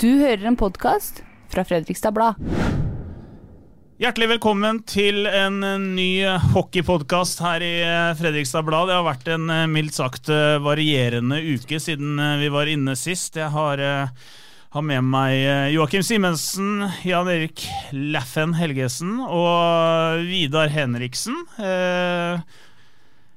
Du hører en podkast fra Fredrikstad Blad. Hjertelig velkommen til en eh, ny hockeypodkast her i eh, Fredrikstad Blad. Det har vært en eh, mildt sagt eh, varierende uke siden eh, vi var inne sist. Jeg har, eh, har med meg eh, Joakim Simensen, Jan Erik Laffen Helgesen og Vidar Henriksen. Eh,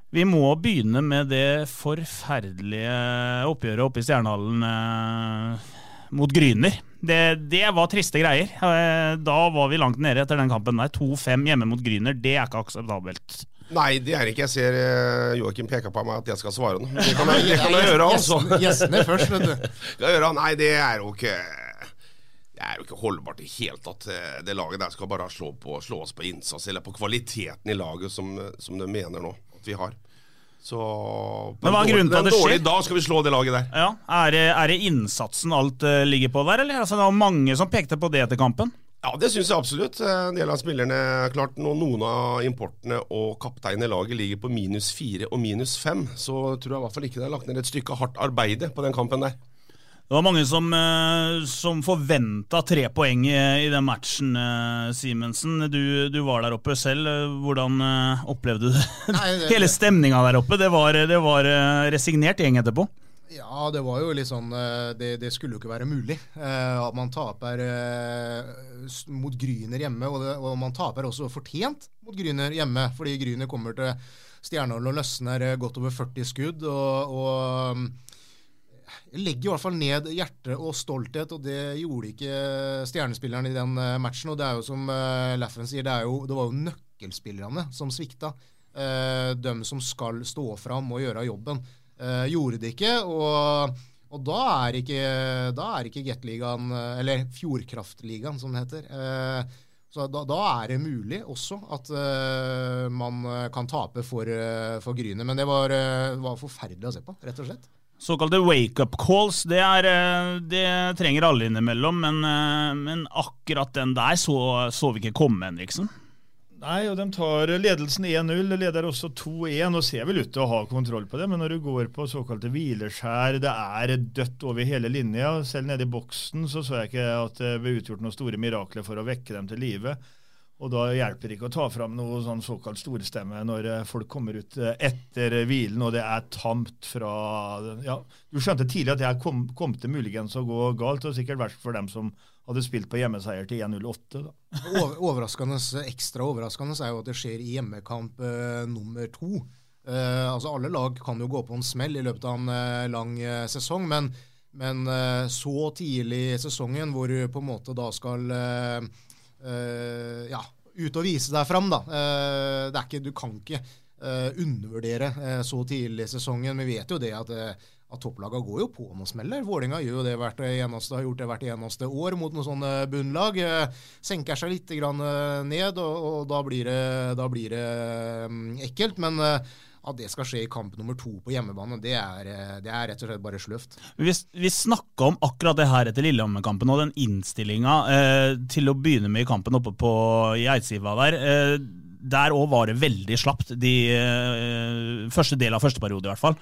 vi må begynne med det forferdelige oppgjøret oppe i Stjernehallen eh, mot Gryner. Det, det var triste greier. Eh, Da var vi langt nede etter den kampen Nei, 2-5 hjemme mot Gryner, det er ikke akseptabelt. Nei, det er ikke. Jeg ser eh, Joakim peker på meg at jeg skal svare nå. Det kan jeg, det kan jeg gjøre, altså. Gjestene først, vet du. Nei, det er jo ikke Det er jo ikke holdbart i hele tatt. Eh, Det laget der skal bare slå, på, slå oss på innsats, eller på kvaliteten i laget som, som de mener nå at vi har. Så Men hva er grunnen til at det skjer? Da skal vi slå det laget der. Ja, Er det, er det innsatsen alt eh, ligger på der, eller? Altså, det var mange som pekte på det etter kampen. Ja, det syns jeg absolutt. En del av spillerne klart nå, Noen av importene og kapteinen i laget ligger på minus fire og minus fem, så tror jeg i hvert fall ikke det er lagt ned et stykke hardt arbeide på den kampen der. Det var mange som, eh, som forventa tre poeng i, i den matchen, eh, Simensen. Du, du var der oppe selv. Hvordan eh, opplevde du Nei, det- hele stemninga der oppe? Det var, det var resignert gjeng etterpå. Ja, det var jo litt sånn Det, det skulle jo ikke være mulig. eh, At man taper mot Gryner hjemme, og, det, og man taper også fortjent mot Gryner hjemme. Fordi Gryner kommer til Stjernehold og løsner godt over 40 skudd. og, og mm, jeg legger i hvert fall ned hjerte og stolthet, og det gjorde ikke stjernespilleren i den eh, matchen. Og det er jo som uh, Laffen sier, det, jo, det var jo nøkkelspillerne som svikta. De som skal stå fram og gjøre jobben, eh, gjorde det ikke. Og, og da er ikke, da er ikke Gateligaen, eh, eller Fjordkraftligaen som det heter. eh, så da, da er det mulig også at eh, man eh, kan tape for, for Gryner. Men det var, eh, var forferdelig å se på, rett og slett. Såkalte wake-up calls, det, er, eh, det trenger alle innimellom, men, eh, men akkurat den der så, så vi ikke komme, Henriksen. Nei, og de tar ledelsen 1-0. Leder også 2-1 og ser vel ut til å ha kontroll på det. Men når du går på såkalte hvileskjær, det er dødt over hele linja. Selv nede i boksen så så jeg ikke at det ble utgjort noen store mirakler for å vekke dem til live. Og da hjelper det ikke å ta fram noe sånn såkalt storstemme når eh, folk kommer ut eh, etter hvilen, og det er tamt fra Ja, du skjønte tidlig at det kom, kom til muligens å gå galt, og sikkert verst for dem som hadde spilt på hjemmeseier til 1-0-8. da. Overraskende, Ekstra overraskende er jo at det skjer i hjemmekamp eh, nummer to. Eh, altså Alle lag kan jo gå på en smell i løpet av en eh, lang eh, sesong, men, men så tidlig i sesongen hvor du på en måte da skal eh, ja, ut og vise deg fram, da. Eh, det er ikke, du kan ikke eh, undervurdere eh, så tidlig i sesongen. Vi vet jo det at eh, at topplagene går jo på noen smeller. Vålinga gjør jo det hvert eneste, har gjort det hvert eneste år mot noen sånne bunnlag. Eh, senker seg litt eh, ned, og, og da blir det, da blir det mm, ekkelt. Men eh, at det skal skje i kamp nummer to på hjemmebane, det er, eh, det er rett og slett bare sløvt. Vi, vi snakka om akkurat det her etter Lillehammer-kampen og den innstillinga eh, til å begynne med i kampen oppe på, i Eidsiva der. Eh, der òg var det veldig slapt, de eh, første del av første periode i hvert fall.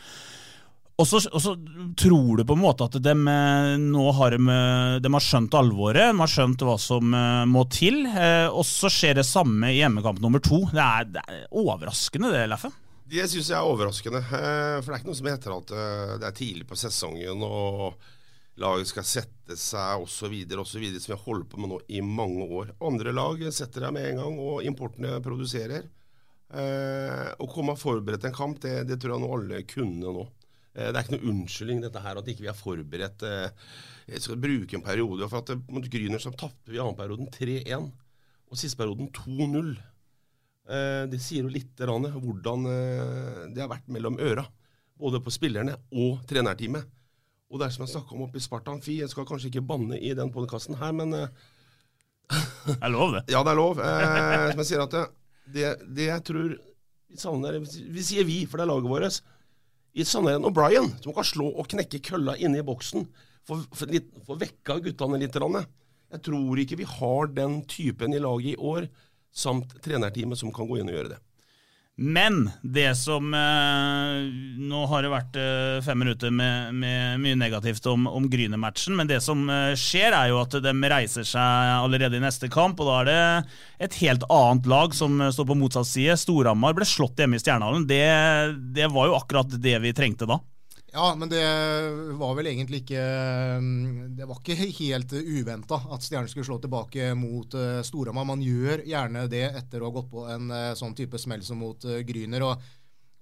Og så, tror du på en måte at de, eh, nå har de, eh, har skjønt alvoret, de har skjønt hva som må til, og så skjer det samme i hjemmekamp nummer to. Det er, det er overraskende, det, Leffen. Det syns jeg er overraskende. eh, For det er ikke noe som heter at eh, det er tidlig på sesongen og laget skal sette seg osv., osv., som vi har holdt på med nå i mange år. Andre lag setter deg med en gang, og importene produserer. Eh, å komme forberedt til en kamp, det, det, tror jeg nå alle kunne nå. Det er ikke noe unnskyldning dette her at ikke vi er forberedt. Jeg skal bruke en periode. for at Mot Gryner så tapte vi annenperioden 3-1, og siste perioden 2-0. Eh, det sier jo litt Rane, hvordan eh, det har vært mellom øra. Både på spillerne og trenerteamet. Og det er som jeg snakka om oppe i Sparta Amfi, jeg skal kanskje ikke banne i den podkasten her, men Det er lov, det. Ja, det er lov. Eh, som jeg sier at det, det, jeg tror vi savner Vi sier vi, for det er laget vårt. I savner og Brian, som kan slå og knekke kølla inne i boksen. Få vekka guttene litt. Jeg tror ikke vi har den typen i laget i år, samt trenerteamet som kan gå inn og gjøre det. Men det som eh, Nå har det vært eh, fem minutter med, med mye negativt om, om Gryner-matchen, men det som eh, skjer, er jo at de reiser seg allerede i neste kamp. og Da er det et helt annet lag som eh, står på motsatt side. Storhamar ble slått hjemme i Stjernehallen. Det, det var jo akkurat det vi trengte da. Ja, men det var vel egentlig ikke Det var ikke helt uventa at Stjernen skulle slå tilbake mot uh, Storhamar. Man gjør gjerne det etter å ha gått på en uh, sånn type smell som mot uh, Gryner. og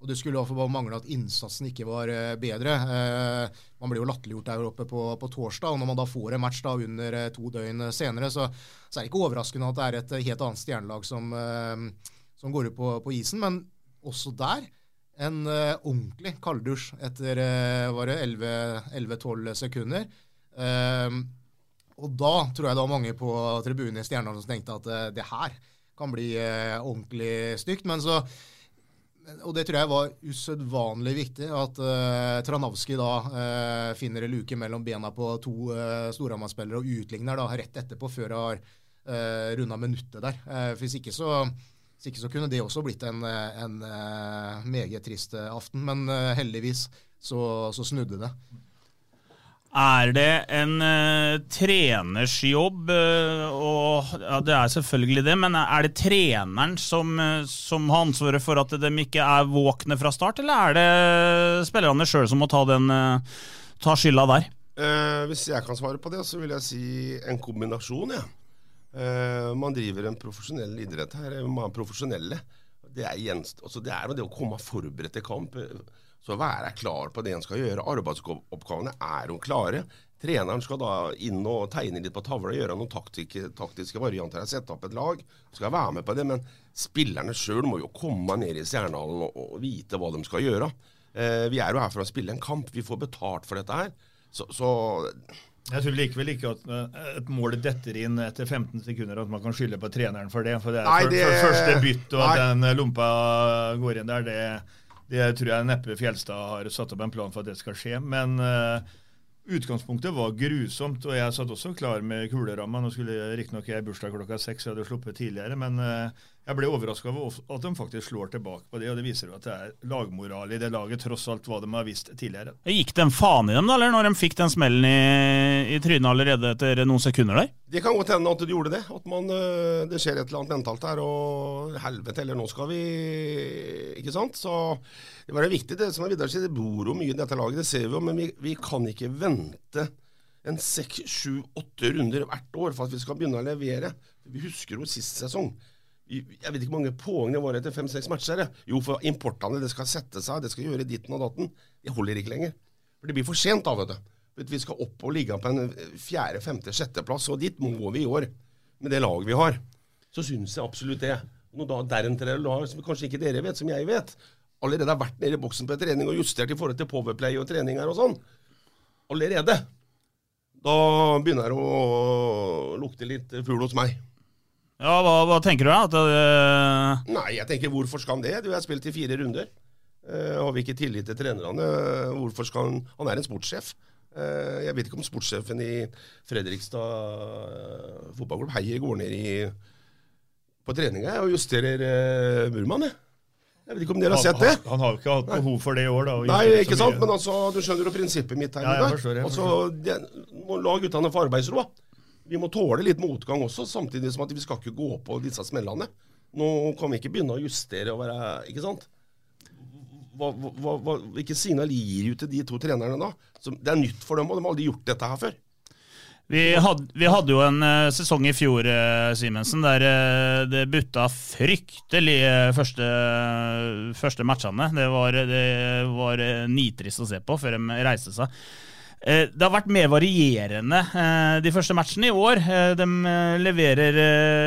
og Det skulle bare mangle at innsatsen ikke var bedre. Eh, man blir jo latterliggjort der oppe på, på, torsdag. og Når man da får en match da under to døgn senere, så, så, er det ikke overraskende at det er et helt annet stjernelag som, eh, som går ut på, på, isen. Men også der en uh, ordentlig kalddusj etter uh, det 11-12 sekunder. Uh, og da tror jeg det var mange på tribunen i Stjernehallen som tenkte at uh, det her kan bli ordentlig stygt. Men så og det tror jeg var usedvanlig viktig, at Tranavski da finner en luke mellom bena på to uh, Storhamar-spillere og utligner da rett etterpå, før han har uh, runda minuttet der. Hvis ikke så hvis ikke så kunne det også blitt en, en, en meget trist aften. Men heldigvis så, så snudde det. Er det en uh, treners jobb, uh, og ja, det er selvfølgelig det, men er det treneren som, uh, som, har ansvaret for at de ikke er våkne fra start, eller er det spillerne sjøl som må ta, den, ta skylda der? hvis jeg kan svare på det, så vil jeg si en kombinasjon, ja. Man driver en profesjonell idrett her. Man er profesjonelle. Det er, altså det er det å komme forberedt til kamp. Så være klar på det en skal gjøre. Arbeidsoppgavene er jo klare. Treneren skal da inn og tegne litt på tavla, gjøre noen taktiske, taktiske varianter, sette opp et lag. Skal være med på det, men spillerne sjøl må jo komme ned i Stjernehallen og, og, vite hva de skal gjøre. Uh, vi er jo her for å spille en kamp. Vi får betalt for dette her. Så, så jeg tror likevel ikke at eh, et mål detter inn etter 15 sekunder, at man kan skylde på treneren for det. For det er nei, det, for, for første bytt, og at den lompa går inn der, det det tror jeg neppe Fjelstad har satt opp en plan for at det skal skje. Men uh, utgangspunktet var grusomt, og jeg satt også klar med kuleramma. Nå skulle riktignok jeg i bursdag klokka seks, jeg hadde sluppet tidligere. men... Uh, jeg ble overraska over at de faktisk slår tilbake på det, og det viser jo at det er lagmoral i det laget, tross alt hva de har visst tidligere. Gikk det en faen i dem, da, eller når de fikk den smellen i, i trynet allerede etter noen sekunder der? Det kan godt hende at de gjorde det. At man, øh, det skjer et eller annet mentalt der, og helvete eller nå skal vi Ikke sant? Så det var viktig, det som er videre, det bor jo mye i dette laget, det ser vi jo, men vi, vi kan ikke vente en seks, sju, åtte runder hvert år for at vi skal begynne å levere. Vi husker jo sist sesong jeg vet ikke hvor mange poeng det var etter fem-seks matcher. Jo, for importene det skal sette seg, det skal gjøre ditten og datten. Det holder ikke lenger. For det blir for sent da, vet du. Vi skal opp og ligge på en fjerde, femte, sjetteplass, og dit må vi i år. Med det laget vi har. Så syns jeg absolutt det. Noe da deretter lag som kanskje ikke dere vet, som jeg vet, allerede har vært nede i boksen på trening og justert i forhold til powerplay og treninger og sånn. Allerede. Da begynner det å lukte litt fugl hos meg. Ja, hva, hva, tenker du da? At, uh... Nei, jeg tenker hvorfor skal han det? Du har spilt i fire runder. Uh, har vi ikke tillit til trenerne? hvorfor skal han Han er en sportssjef. Uh, jeg vet ikke om sportssjefen i Fredrikstad fotballklubb heier går ned i, på treninga og justerer uh, Burman. Jeg. jeg vet ikke om dere har sett det? Han, han har jo ikke hatt behov for det i år, da. Nei, ikke sant, men altså, du skjønner jo prinsippet mitt her. Ja, jeg forstår, jeg forstår. Altså, det, må la guttene få arbeidsro. Vi må tåle litt motgang også, samtidig som at vi skal ikke gå på disse smellene. Nå kan vi ikke begynne å justere og være Ikke sant? hva, hva, hva, hvilke signal gir du til de to trenerne da? Som, det er nytt for dem, og de har aldri gjort dette her før. Vi hadde, vi hadde jo en uh, sesong i fjor, uh, Simensen, der uh, det butta fryktelig første, første matchene. Det var, det var nitrist å se på før de reiste seg. Det har vært mer varierende de første matchene i år. De leverer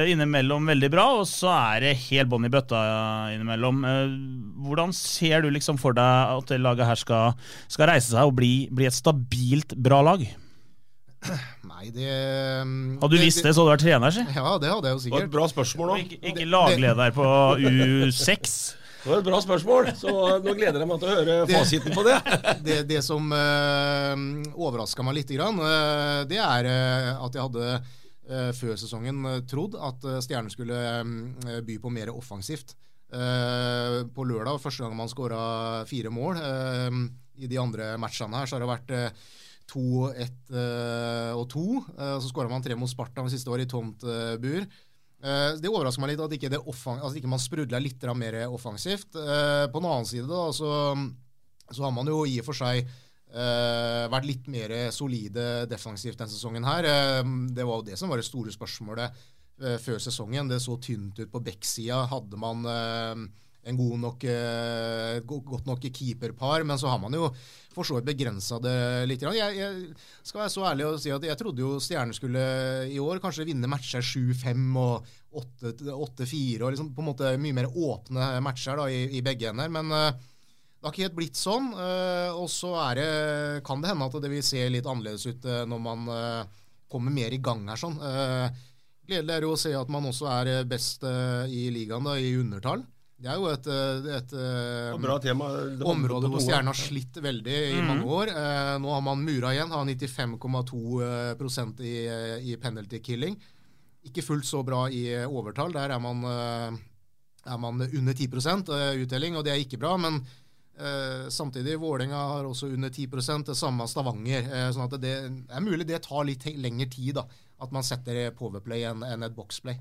innimellom veldig bra, og så er det helt bånn i bøtta innimellom. Hvordan ser du liksom for deg at det laget her skal, skal reise seg og bli, bli et stabilt bra lag? Nei, det Hadde du visst det, så hadde du vært trener, si. Ja, det hadde jeg jo sikkert. Det var et bra spørsmål òg. Ikke, ikke lagleder på U6. Det var et bra spørsmål, så nå gleder jeg meg til å høre fasiten på det. Det, det som uh, overraska meg litt, grann, uh, det er uh, at jeg hadde uh, før sesongen eh, trodd at eh, Stjernen skulle eh, by på mer offensivt. Eh, på lørdag, første gang man skåra fire mål. eh, I de andre matchene her så har det vært eh, to, ett eh, og to. Eh, så skåra man tre mot Sparta, siste året i tomt eh, bur. Eh, det overrasker meg litt at ikke, det altså ikke man sprudler litt mer offensivt. Eh, på den annen side da, så, så har man jo i og for seg eh, vært litt mer solide defensivt denne sesongen her. Det var jo det som var det store spørsmålet før sesongen. Det så tynt ut på backsida. Hadde man en god nok, eh, godt nok keeperpar, men så har man jo for så vidt begrensa det litt. Jeg, jeg skal være så ærlig og si at jeg trodde jo Stjernen skulle i år kanskje vinne matcher 7-5 og 8-4, og liksom på en måte mye mer åpne matcher da, i, i begge ender. Men eh, det har ikke helt blitt sånn. eh, og så kan det hende at det vil se litt annerledes ut når man kommer mer i gang her. sånn. Gledelig er jo å se at man også er best i ligaen da, i undertall. Det er jo et, et, et eh, tema. Område hvor. Stjernen har slitt veldig i mm. mange år. Eh, nå har man mura igjen, har 95,2 eh, i, eh, i penalty killing. Ikke fullt så bra i eh, overtall. Der er man, eh, er man under 10 eh, uttelling, og det er ikke bra. Men eh, samtidig, Vålerenga har også under 10 det samme Stavanger. Eh, sånn at det, det er mulig det tar litt lengre tid, da. At man setter powerplay enn enn et boxplay.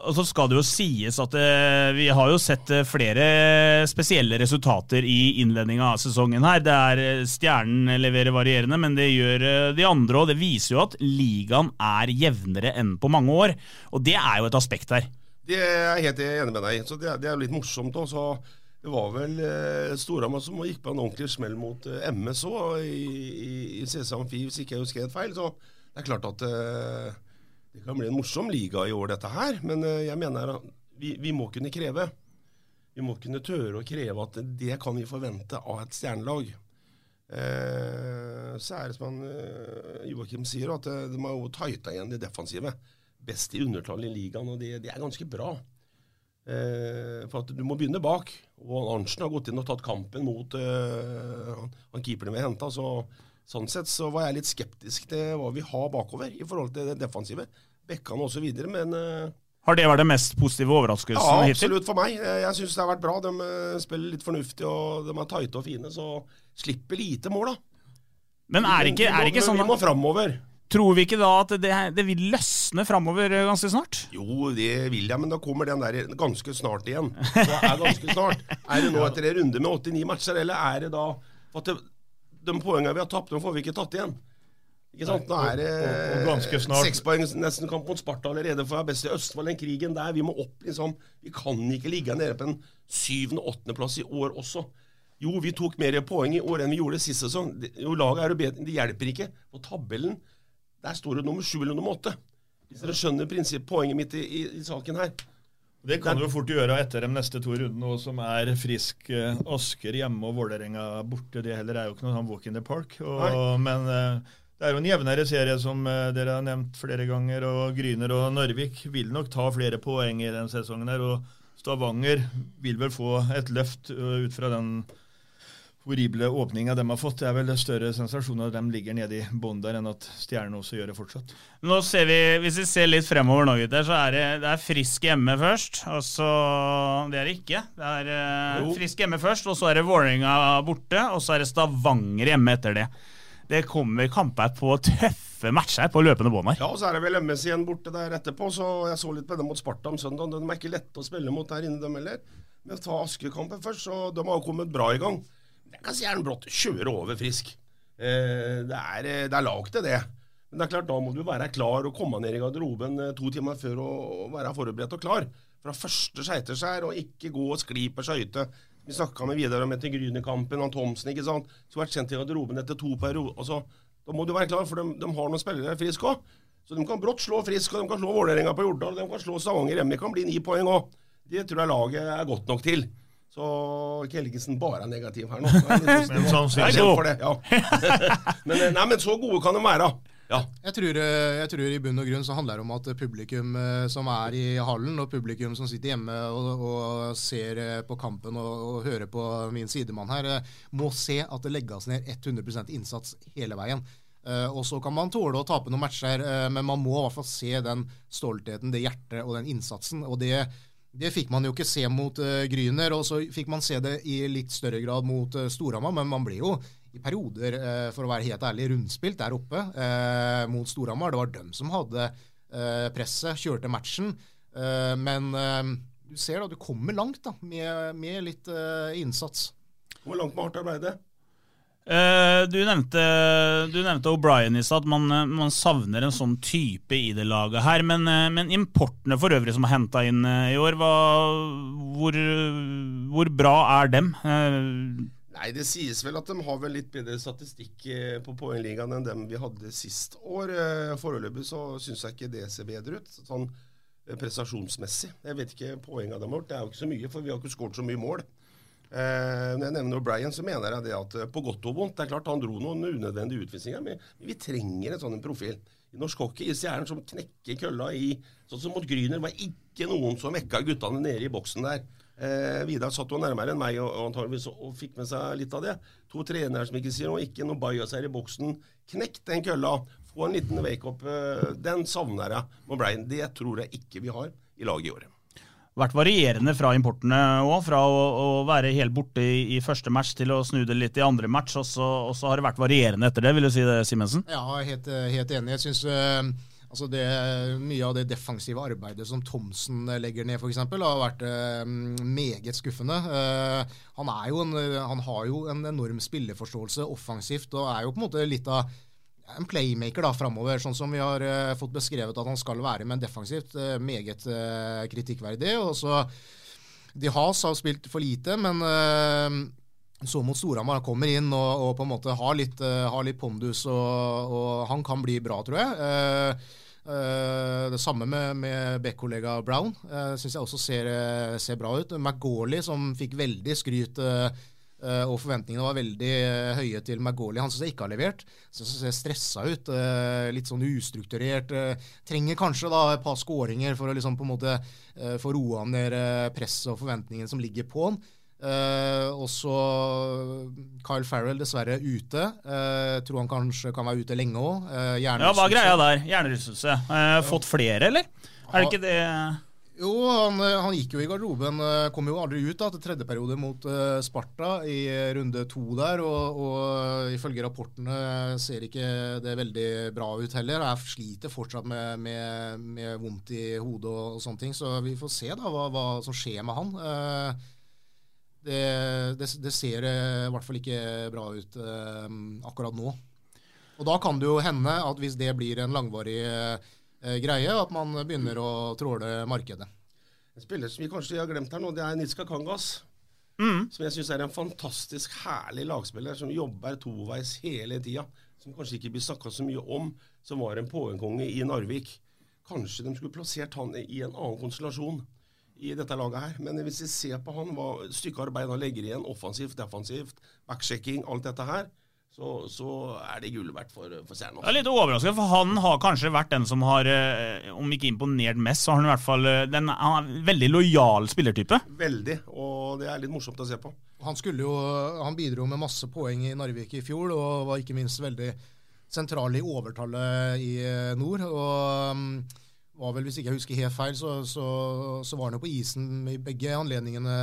Og så skal det jo sies at uh, vi har jo sett uh, flere spesielle resultater i innledninga av sesongen her. Det er eh, Stjernen leverer varierende, men det gjør uh, de andre òg. Det viser jo at ligaen er jevnere enn på mange år, og det er jo et aspekt her. Det er helt enig med deg. Så det, det er jo litt morsomt også. Det var vel eh, Storhamar som gikk på en ordentlig smell mot MS òg, i, i, i CC Amfi, hvis ikke jeg husker helt feil. Så det er klart at det kan bli en morsom liga i år, dette her. Men eh, jeg mener at vi, vi må kunne kreve. Vi må kunne tørre å kreve at det kan vi forvente av et stjernelag. Eh, så er det som han, eh, Joakim sier, at eh, de har jo tighta igjen det defensive. Best i undertall i ligaen, og det, det er ganske bra. Eh, for at du må begynne bak. Og Arntzen har gått inn og tatt kampen mot eh, han, han keeperen vi henta. Så, sånn sett så var jeg litt skeptisk til hva vi har bakover i forhold til det defensive. Bekkene osv. Men eh, Har det vært den mest positive overraskelsen ja, hittil? absolutt for meg. Eh, Jeg syns det har vært bra. De eh, spiller litt fornuftig, og de er tighte og fine. Så slipper lite mål, da. Men er det ikke, er det ikke sånn Vi må framover. Tror vi ikke da at det, det vil løsne framover ganske snart? Jo, det vil jeg, men da kommer den der ganske snart igjen. Hva er ganske snart? Er det nå etter en runde med 89 matcher, eller er det da at det, De poengene vi har tapt, dem får vi ikke tatt igjen. Ikke sant? Nå er det Og- og ganske snart- seks poeng nesten kamp mot Sparta allerede for jeg er best i Østfold. Den krigen der, vi må opp, liksom. Vi kan ikke ligge nede på en syvende-åttendeplass i år også. Jo, vi tok mer poeng i år enn vi gjorde sist sesong. Jo, laget er jo bedre, det hjelper ikke. På tabellen, der står det nummer sju eller nummer åtte. Hvis dere skjønner prinsipp, poenget mitt i, i, i saken her. Det kan du jo fort gjøre etter de neste to rundene, og som er frisk eh, Asker hjemme og Vålerenga borte. Det heller er jo ikke noe sånn walk in the park. Og, men eh, det er jo en jevnere serie, som eh, dere har nevnt flere ganger. Og Gryner og Narvik vil nok ta flere poeng i den sesongen her. og Stavanger vil vel få et løft ut fra den horrible åpninga de har fått. Det er vel større sensasjon at de ligger nede i bånn der, enn at Stjernen også gjør det fortsatt. Nå ser vi, Hvis vi ser litt fremover nå, gutter, så er det, det er Frisk hjemme først. Og så, Det er det ikke. Det er jo. Frisk hjemme først, og så er det Vålerenga borte, og så er det Stavanger hjemme etter det. Det kommer kamper på tøffe matcher på løpende bånd her. Ja, og så er det vel MS igjen borte der etterpå, så jeg så litt på dem mot Sparta om søndag. De er ikke lette å spille mot der inne, dem heller. Men ta Asker-kampen først, så de har jo kommet bra i gang. Jeg kan si Jern Brått kjøre over Frisk. Eh, det, er, eh, er lag til det. Men det er klart, da må du være klar og komme ned i garderoben eh, to timer før og være forberedt og klar. Fra første skøyteskjær, og ikke gå og skli på skøyte. Vi snakka med Vidar om etter Grünerkampen, han Thomsen, ikke sant. Skulle vært sendt i garderoben etter to perioder. Altså, da må du være klar, for de, de har noen spillere Frisk òg. Så de kan brått slå Frisk, og de kan slå Vålerenga på Jordal, de kan slå Stavanger hjemme. Det kan bli ni poeng òg. Det tror jeg laget er godt nok til. Så Helgesen bare er negativ her nå. Men sannsynlig ja. men, eh, nei, men så gode kan de være. Ja. Jeg, tror, eh, jeg tror i bunn og grunn så handler det om at publikum eh, som er i hallen, og publikum som sitter hjemme og, og ser på kampen og, og, hører på min sidemann her, må se at det legges ned 100% innsats hele veien. og så kan man tåle å tape noen matcher, men man må i hvert fall se den stoltheten, det hjertet og den innsatsen. og det det fikk man jo ikke se mot uh, Gryner, og så fikk man se det i litt større grad mot uh, Storhamar, men man ble jo i perioder, uh, for å være helt ærlig, rundspilt der oppe uh, mot Storhamar. Det var dem som hadde presset, kjørte matchen. men du ser da, du kommer langt da, med, med litt innsats. Hvor langt med hardt arbeid? Uh, du nevnte, nevnte O'Brien i stad, at man, man, savner en sånn type i det laget her. Men, uh, men importene for øvrig som er henta inn i år, hva, hvor, hvor, bra er dem? Nei, Det sies vel at de har vel litt bedre statistikk på poengligaen enn dem vi hadde sist år. Foreløpig så syns jeg ikke det ser bedre ut, sånn prestasjonsmessig. Jeg vet ikke poengene de har gjort, det er jo ikke så mye, for vi har ikke skåret så mye mål. Eh, når jeg nevner O'Brien, så mener jeg det at eh, på godt og vondt Det er klart han dro noen unødvendige utvisninger, men vi trenger en sånn profil. I norsk hockey i stjernen som knekker kølla i Sånn som mot Gryner var ikke noen som vekka guttene nede i boksen der. Eh, Vidar satt jo nærmere enn meg og, og og fikk med seg litt av det. To trenere som ikke sier noe, ikke noe bajas her i boksen. Knekk den kølla. Få en liten wake-up. Eh, den savner jeg Brian. Det tror jeg ikke vi har i laget i året vært varierende fra importene òg. Fra å, å, være helt borte i, i, første match til å snu det litt i andre match. Og så, og så har det vært varierende etter det, vil du si det, Simensen? Ja, helt, helt enig. Jeg synes uh, altså det, Mye av det defensive arbeidet som Thomsen legger ned, f.eks., har vært uh, meget skuffende. Uh, han, en, han, har jo en enorm spilleforståelse offensivt og er jo på en måte litt av en playmaker da framover, sånn som vi har uh, fått beskrevet at han skal være, men defensivt uh, meget uh, kritikkverdig. Og så De Haas har spilt for lite, men så mot Storhamar. Han kommer inn og, og, på en måte har litt, har litt pondus, og, og, han kan bli bra, tror jeg. det samme med, med Beck-kollega Brown. Uh, Syns jeg også ser, ser, bra ut. McGauley, som fikk veldig skryt og forventningene var veldig uh, høye til Magoli. Han syns jeg ikke har levert. Syns jeg ser stressa ut. Uh, litt sånn ustrukturert. trenger kanskje da et par skåringer for å liksom på en måte få roa ned presset og forventningene som ligger på han. Uh, også Kyle Farrell dessverre ute. tror han kanskje kan være ute lenge òg. ja, hva er greia der? Hjernerystelse. fått flere, eller? Er det ikke det jo, han, eh, han, gikk jo i garderoben. Eh, kom jo aldri ut da, til tredje periode mot uh, Sparta i runde to der. Og, og ifølge rapportene ser ikke det veldig bra ut heller. Jeg sliter fortsatt med, med, med vondt i hodet og, og, sånne ting. Så vi får se da hva, hva som skjer med han. Uh, det, det, det, ser i hvert fall ikke bra ut uh, akkurat nå. Og da kan det jo hende at hvis det blir en langvarig Eh, greie, at man begynner å tråle markedet. En spiller som vi kanskje har glemt her nå, det er Nitska Kangas. Mm. Som jeg syns er en fantastisk herlig lagspiller som jobber toveis hele tida. Som kanskje ikke blir snakka så mye om, som var en poengkonge i Narvik. Kanskje de skulle plassert han i en annen konstellasjon i dette laget her. Men hvis vi ser på han, hva stykket arbeid han legger igjen, offensivt, defensivt, backsjekking, alt dette her, så, så er det gull verdt for, for Stjernen. Jeg er litt overrasket, for han har kanskje vært den som har, eh, om ikke imponert mest, så har han i hvert fall eh, den, Han er en veldig lojal spillertype. Veldig, og det er litt morsomt å se på. Han, jo, han bidro med masse poeng i Narvik i fjor, og var ikke minst veldig sentral i overtallet i eh, nord. og um, var vel, Hvis ikke jeg husker helt feil, så, så, så var han jo på isen i begge anledningene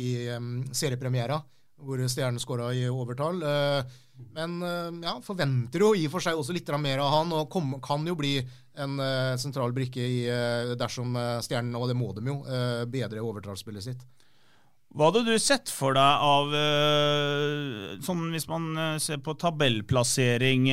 i um, seriepremiera, hvor Stjernen skåra i overtall. Uh, men uh, ja, forventer jo i og for seg også litt mer av han, og kan jo bli en uh, sentral brikke i, dersom Stjernen, og det må de jo, bedre overtallsspillet sitt. Hva hadde du sett for deg av sånn Hvis man ser på tabellplassering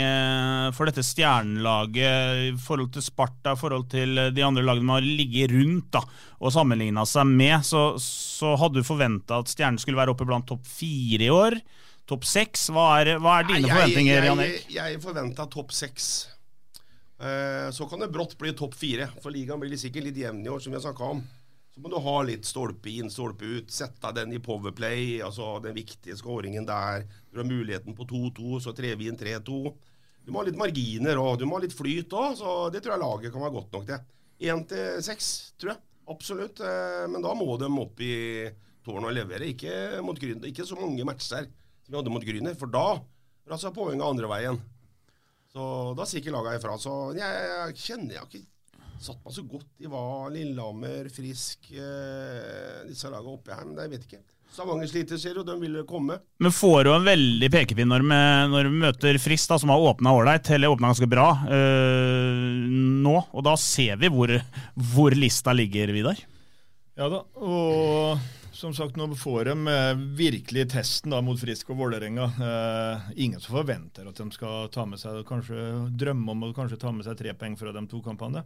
for dette stjernelaget i forhold til Sparta, i forhold til de andre lagene man har ligget rundt da, og sammenligna seg med, så, så hadde du forventa at Stjernen skulle være oppe blant topp fire i år. Topp seks? Hva, hva, er dine jeg, forventninger, Jan Erik? Jeg, jeg forventa topp seks. Så kan det brått bli topp fire, for ligaen blir sikkert litt jevn i år, som vi har snakka om. Så må du ha litt stolpe inn, stolpe ut. Sette den i powerplay, altså den viktige skåringen der. Du har muligheten på 2-2, så trer vi inn 3-2. Du må ha litt marginer og du må ha litt flyt òg, så det tror jeg laget kan være godt nok til. Én til seks, tror jeg. Absolutt. Uh, men da må de opp i tårnet og levere. Ikke mot Grüner. Ikke så mange matcher som vi hadde mot Grüner, For da rasa poenget andre veien. Så da sier ikke laga ifra. Så jeg, jeg, kjenner jeg har ikke satt meg så godt i hva Lillehammer, Frisk, eh, disse lagene oppi her. Men jeg vet ikke. Stavanger sliter, ser du. De vil komme. Men får jo en veldig pekepinn når vi, når vi møter Frisk, da, som har åpna ålreit, eller åpna ganske bra eh, nå. Og da ser vi hvor, hvor lista ligger, Vidar. Ja da. og som sagt, nå får de eh, virkelig testen da, mot Frisk og Vålerenga. Eh, ingen som forventer at de skal ta med seg, kanskje drømme om å kanskje ta med seg tre poeng fra de to kampene.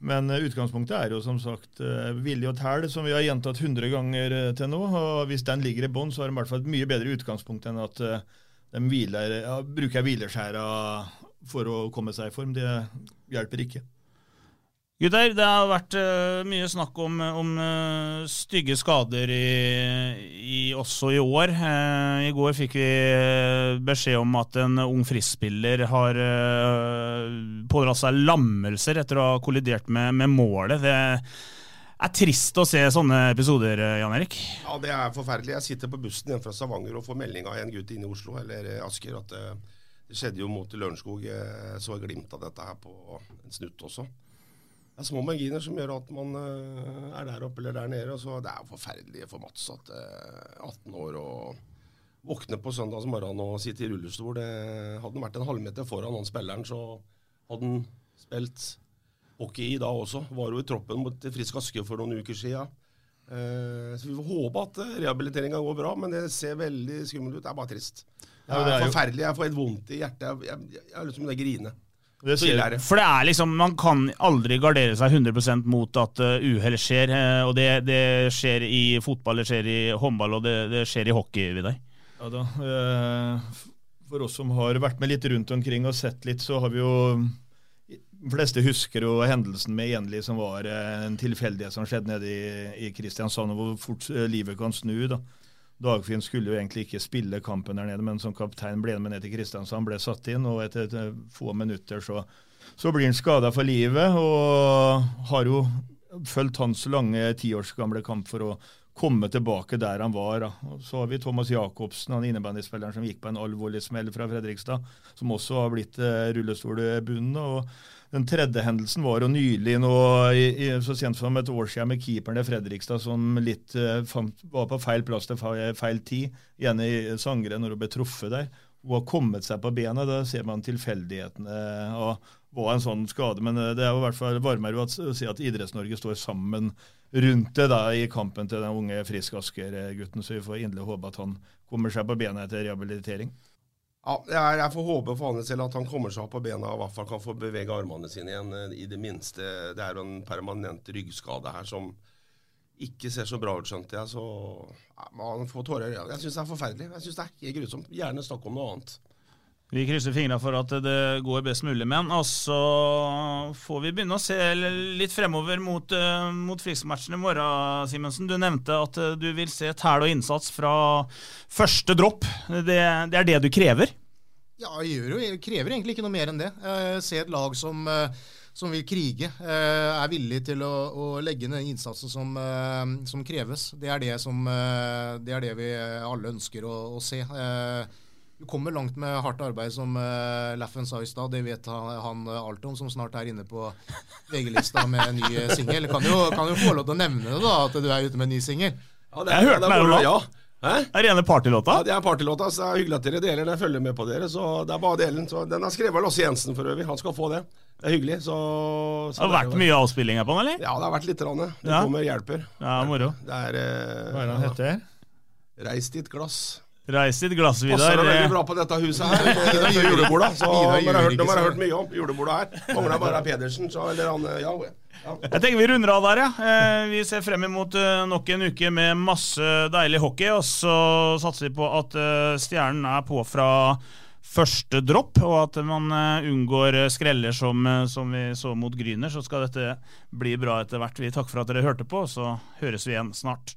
Men eh, utgangspunktet er jo som sagt eh, vilje og tæl, som vi har gjentatt 100 ganger eh, til nå. og Hvis den ligger i bånn, så har de i hvert fall et mye bedre utgangspunkt enn at de hviler, ja, bruker hvileskjæra for å komme seg i form. Det hjelper ikke. Gutter, det har vært uh, mye snakk om, om uh, stygge skader i, i, også i år. Uh, I går fikk vi beskjed om at en ung frispiller har pådratt seg lammelser etter å ha kollidert med, med, målet. Det er trist å se sånne episoder, Jan Erik? Ja, det er forferdelig. Jeg sitter på bussen hjemme fra Stavanger og får melding av en gutt inne i Oslo, eller Asker, at det skjedde jo mot Lørenskog. Jeg så glimt av dette her på en snutt også det er små marginer som gjør at man uh, er der oppe eller der nede. Så det er forferdelig for Mats at uh, eh, 18 år og våkne på søndagsmorgen og sitte i rullestol. Det, hadde han vært en halvmeter foran han spilleren, så hadde han spilt hockey i da også. Var jo i troppen mot Frisk Aske for noen uker siden. Uh, så vi får håpe at rehabiliteringa går bra, men det ser veldig skummelt ut. Det er bare trist. Det er, det er forferdelig. Jeg får helt vondt i hjertet. Jeg, jeg, jeg, jeg har lyst til å grine. Det for det er liksom, Man kan aldri gardere seg 100% mot at uh, uhell skjer. Uh, og det, det, skjer i fotball, det skjer i håndball og det, det skjer i hockey. Vidar. Ja da. Uh, for oss som har vært med litt rundt omkring og sett litt, så har vi jo De fleste husker jo hendelsen med Enli, som var en tilfeldighet som skjedde nede i, i Kristiansand, hvor fort livet kan snu. da. Dagfinn skulle jo egentlig ikke spille kampen der nede, men som kaptein ble han med ned til Kristiansand, ble satt inn. og Etter, etter få minutter så, så blir han skada for livet, og har jo fulgt hans lange tiårs gamle kamp for å komme tilbake der han var. Da. Så har vi Thomas Jacobsen, han innebandyspilleren som gikk på en alvorlig smell fra Fredrikstad, som også har blitt eh, rullestolbunden. og den tredje hendelsen var jo nylig, nå, i, i, så sent som et år siden, med keeperen i Fredrikstad som litt uh, fant, var på feil plass til feil, feil tid. Igjen i Sangre, når hun ble truffet der. Hun har kommet seg på bena. Da ser man tilfeldighetene og hva en sånn skade. Men eh, det er jo i hvert fall varmere å si at Idretts-Norge står sammen rundt det da i kampen til den unge Frisk Asker-gutten. Så vi får inderlig håpe at han kommer seg på bena etter rehabilitering. Ja, jeg, jeg får håpe for hans del at han kommer seg opp på bena og i hvert fall kan få bevege armene sine igjen. Eh, I det minste. Det er jo en permanent ryggskade her som ikke ser så bra ut, skjønte jeg. Så ja, man får tårer i øynene. Jeg syns det er forferdelig. Jeg synes det er helt grusomt. Gjerne snakk om noe annet. Vi krysser fingrene for at det går best mulig med han. Og så får vi begynne å se litt fremover mot, uh, mot Frisk-matchen i morgen, Simensen. Du nevnte at uh, du vil se tæl og innsats fra første dropp. Det, det, er det du krever? Ja, gjør jo, krever egentlig ikke noe mer enn det. Eh, se et lag som, eh, som vil krige, eh, er villig til å, å legge ned den innsatsen som, eh, som kreves. Det er det, som, eh, det er det vi alle ønsker å, å se. Eh, du kommer langt med hardt arbeid, som uh, Laffen sa i stad. Det vet han, han alt om, som snart er inne på VG-lista med en ny singel. Kan, kan jo få lov til å nevne det, da, at du er ute med en ny singel. Ja, det er- Jeg hørte det den er her. Ja. Hæ? Er det ene partylåta? Ja, det er partylåta, så det er hyggelig at dere deler den. Jeg følger med på dere, så det er bare delen. Så den er skrevet av Lasse Jensen for øvrig. Han skal få det. Det er hyggelig, så, så Det har vært mye avspilling her på den, eller? Ja, det har vært litt. Rann, det Ja. kommer hjelper. Ja, moro. Det er uh, Hva er det han heter? Reis ditt glass. Reis ditt glass, Vidar. Passer det veldig bra på dette huset her. Dette julebordet. Så Vidar har hørt, har hørt mye om julebordet her. Mangler bare Pedersen, så eller han Ja, ja. Jeg tenker vi runder av der, ja. Eh, Vi ser frem imot eh, nok en uke med masse deilig hockey. Og så satser vi på at eh, stjernen er på fra første dropp, og at man unngår skreller som, som vi så mot Gryner. Så skal dette bli bra etter hvert. Vi takker for at dere hørte på, så høres vi igjen snart.